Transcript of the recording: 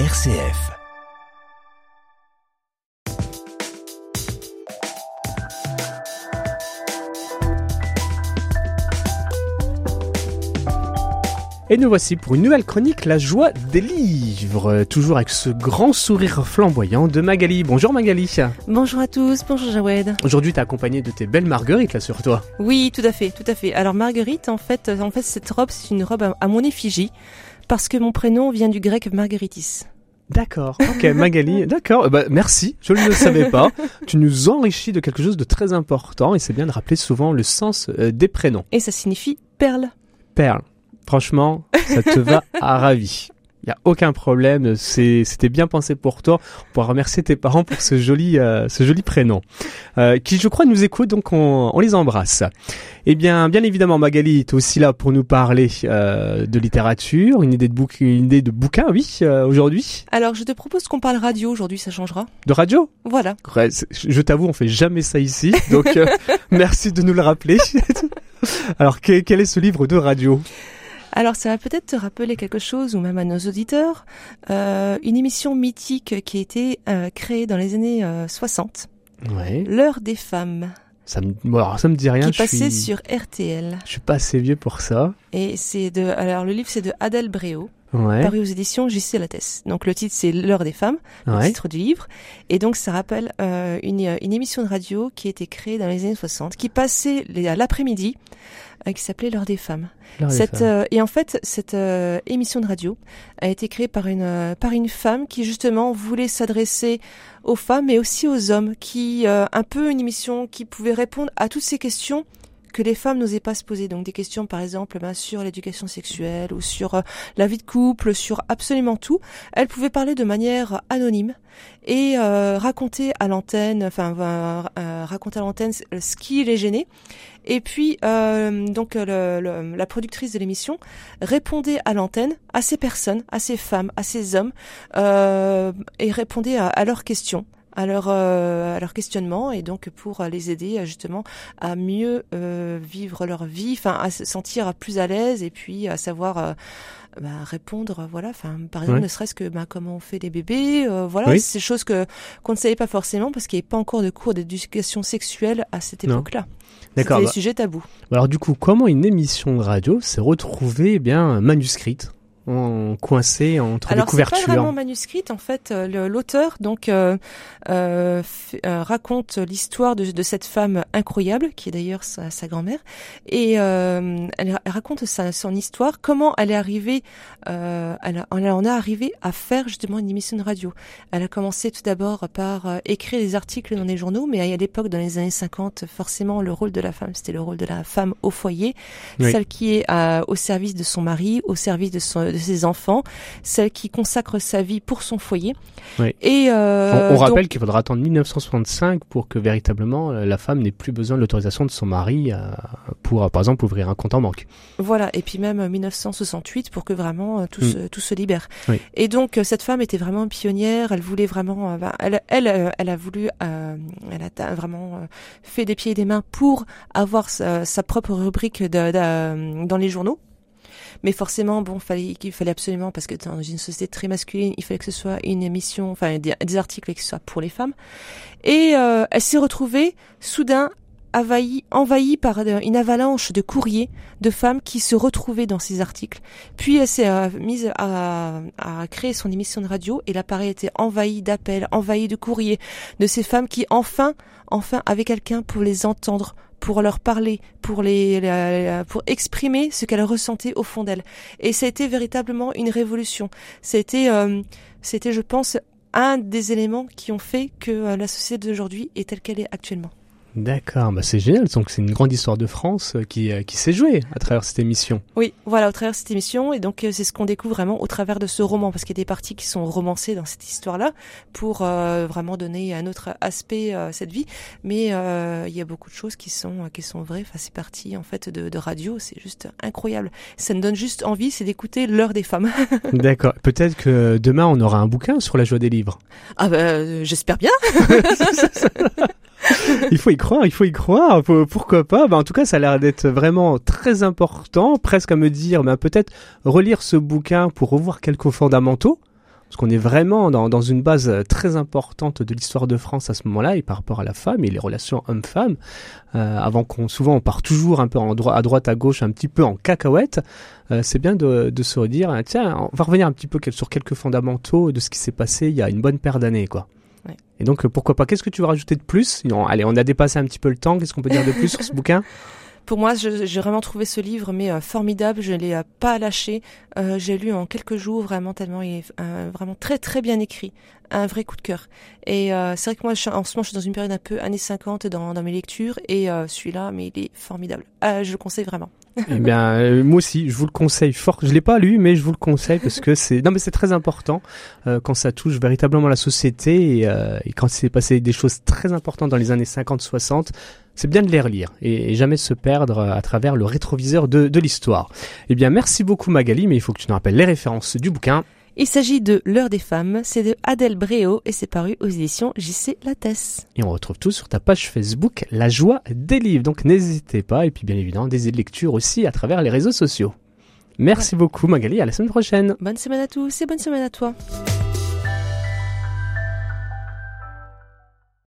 RCF. Et nous voici pour une nouvelle chronique, la joie des livres, toujours avec ce grand sourire flamboyant de Magali. Bonjour Magali. Bonjour à tous, bonjour Jawed. Aujourd'hui, t'es accompagné de tes belles marguerites là sur toi. Oui, tout à fait, tout à fait. Alors Marguerite, en fait, en fait, cette robe, c'est une robe à mon effigie parce que mon prénom vient du grec Margueritis. D'accord, ok Magali, d'accord, bah, merci, je ne le savais pas. tu nous enrichis de quelque chose de très important et c'est bien de rappeler souvent le sens euh, des prénoms. Et ça signifie perle. Perle, franchement, ça te va à ravi. Il y a aucun problème, c'est c'était bien pensé pour toi. On pourra remercier tes parents pour ce joli euh, ce joli prénom, euh, qui je crois nous écoute, donc on, on les embrasse. Eh bien, bien évidemment, Magali est aussi là pour nous parler euh, de littérature, une idée de bouc une idée de bouquin, oui, euh, aujourd'hui. Alors je te propose qu'on parle radio aujourd'hui, ça changera. De radio? Voilà. Ouais, je t'avoue, on fait jamais ça ici, donc euh, merci de nous le rappeler. Alors, que- quel est ce livre de radio? Alors ça va peut-être te rappeler quelque chose, ou même à nos auditeurs, euh, une émission mythique qui a été euh, créée dans les années euh, 60, Ouais. L'heure des femmes, Ça me, alors, ça me dit rien. qui je passait suis, sur RTL. je suis pas assez vieux pour ça. Et c'est de, alors le livre c'est de Adèle Bréau, Ouais. paru aux éditions JC Lattès. Donc le titre c'est L'heure des femmes. le Ouais. titre du livre. Et donc ça rappelle euh, une, une émission de radio qui a été créée dans les années 60, qui passait à l'après-midi, euh, qui s'appelait L'heure des femmes. L'heure des femmes. euh, et en fait, cette euh, émission de radio a été créée par une, euh, par une femme qui justement voulait s'adresser aux femmes mais aussi aux hommes, qui euh, un peu une émission qui pouvait répondre à toutes ces questions que les femmes n'osaient pas se poser. Donc des questions par exemple ben, sur l'éducation sexuelle ou sur euh, la vie de couple, sur absolument tout. Elle pouvait parler de manière anonyme et euh, raconter à l'antenne, enfin euh, raconter à l'antenne ce qui les gênait. Et puis donc la productrice de l'émission répondait à l'antenne à ces personnes, à ces femmes, à ces hommes et répondait à leurs questions. À leur, euh, à leur questionnement et donc pour euh, les aider euh, justement à mieux euh, vivre leur vie, enfin à se sentir plus à l'aise et puis à savoir euh, bah, répondre, voilà, enfin par exemple Ouais. ne serait-ce que bah, comment on fait des bébés, euh, voilà, Oui. c'est des choses que qu'on ne savait pas forcément parce qu'il n'y avait pas encore de cours d'éducation sexuelle à cette époque-là. D'accord. C'était des bah, sujets tabous. alors du coup, comment une émission de radio s'est retrouvée eh bien manuscrite, en, coincée entre Alors les c'est pas couvertures vraiment manuscrite en fait. euh, L'auteur donc euh, euh, euh, raconte l'histoire de, de cette femme incroyable qui est d'ailleurs sa, sa grand-mère et euh, elle, raconte sa, son histoire, comment elle est arrivée, euh, elle, a- elle en est arrivée à faire justement une émission de radio. Elle a commencé tout d'abord par écrire des articles dans les journaux, mais à l'époque dans les années 50, forcément le rôle de la femme c'était le rôle de la femme au foyer, Oui. celle qui est au service de son mari, au service de, son, de ses enfants, celle qui consacre sa vie pour son foyer. Oui. Et On, euh, on rappelle qu'il faudra attendre 1965 pour que véritablement euh, la femme n'ait plus besoin de l'autorisation de son mari euh, pour, par exemple, ouvrir un compte en banque. Voilà, et puis même euh, 1968 pour que vraiment tout, Mm. se, tout se libère. Oui. Et donc cette femme était vraiment pionnière, elle voulait vraiment, ben, elle, elle, elle a voulu, euh, elle a vraiment fait des pieds et des mains pour avoir sa, sa propre rubrique de, de- dans les journaux. Mais forcément, bon, fallait, il fallait absolument, parce que dans une société très masculine, il fallait que ce soit une émission, enfin des, articles ce soit pour les femmes. Et euh, elle s'est retrouvée soudain envahie, envahie par euh, une avalanche de courriers de femmes qui se retrouvaient dans ces articles. Puis elle s'est euh, mise à, à créer son émission de radio et l'appareil était envahi d'appels, envahi de courriers de ces femmes qui enfin, enfin avaient quelqu'un pour les entendre, pour leur parler, pour les, pour exprimer ce qu'elles ressentaient au fond d'elles. Et ça a été véritablement une révolution. C'était, euh, c'était, je pense, un des éléments qui ont fait que euh, la société d'aujourd'hui est telle qu'elle est actuellement. D'accord, bah c'est génial. Donc c'est une grande histoire de France euh, qui, euh, qui s'est jouée à travers cette émission. Oui, voilà, au travers de cette émission, et donc euh, c'est ce qu'on découvre vraiment au travers de ce roman, parce qu'il y a des parties qui sont romancées dans cette histoire-là, pour euh, vraiment donner un autre aspect à cette vie, mais euh, il y a beaucoup de choses qui sont qui sont vraies. Enfin, ces parties en fait de, de radio, c'est juste incroyable. Ça me donne juste envie, c'est d'écouter l'heure des femmes. D'accord. Peut-être que demain on aura un bouquin sur la joie des livres. ah ben, euh, j'espère bien. il faut y croire, il faut y croire. Pour- Pourquoi pas bah, En tout cas, ça a l'air d'être vraiment très important, presque à me dire, bah, peut-être relire ce bouquin pour revoir quelques fondamentaux. Parce qu'on est vraiment dans, dans une base très importante de l'histoire de France à ce moment-là et par rapport à la femme et les relations homme-femme. Euh, avant qu'on, souvent, on part toujours un peu en à droite, à gauche, un petit peu en cacahuète. Euh, c'est bien de, de se redire, ah, tiens, on va revenir un petit peu sur quelques fondamentaux de ce qui s'est passé il y a une bonne paire d'années, quoi. Ouais. Et donc, euh, pourquoi pas Qu'est-ce que tu veux rajouter de plus? Non, Allez, on a dépassé un petit peu le temps. Qu'est-ce qu'on peut dire de plus sur ce bouquin? Pour moi, j'ai vraiment trouvé ce livre mais euh, formidable. Je l'ai euh, pas lâché. Euh, j'ai lu en quelques jours vraiment tellement il est vraiment très très bien écrit. Un vrai coup de cœur. Et euh, c'est vrai que moi, en ce moment, je suis dans une période un peu années 50 dans, mes lectures et euh, celui-là, mais il est formidable. Euh, je le conseille vraiment. Eh bien, moi aussi, je vous le conseille fort. Je l'ai pas lu, mais je vous le conseille parce que c'est non, mais c'est très important quand ça touche véritablement la société et, et quand s'est passé des choses très importantes dans les années 50-60. C'est bien de les relire et, jamais se perdre à travers le rétroviseur de l'histoire. Eh bien, merci beaucoup Magali, mais il faut que tu nous rappelles les références du bouquin. Il s'agit de L'heure des femmes. C'est de Adèle Bréau et c'est paru aux éditions JC Lattès. Et on retrouve tout sur ta page Facebook, La Joie des livres. Donc n'hésitez pas. Et puis bien évidemment, des lectures aussi à travers les réseaux sociaux. Merci beaucoup Magali, à la semaine prochaine. Bonne semaine à tous et bonne semaine à toi.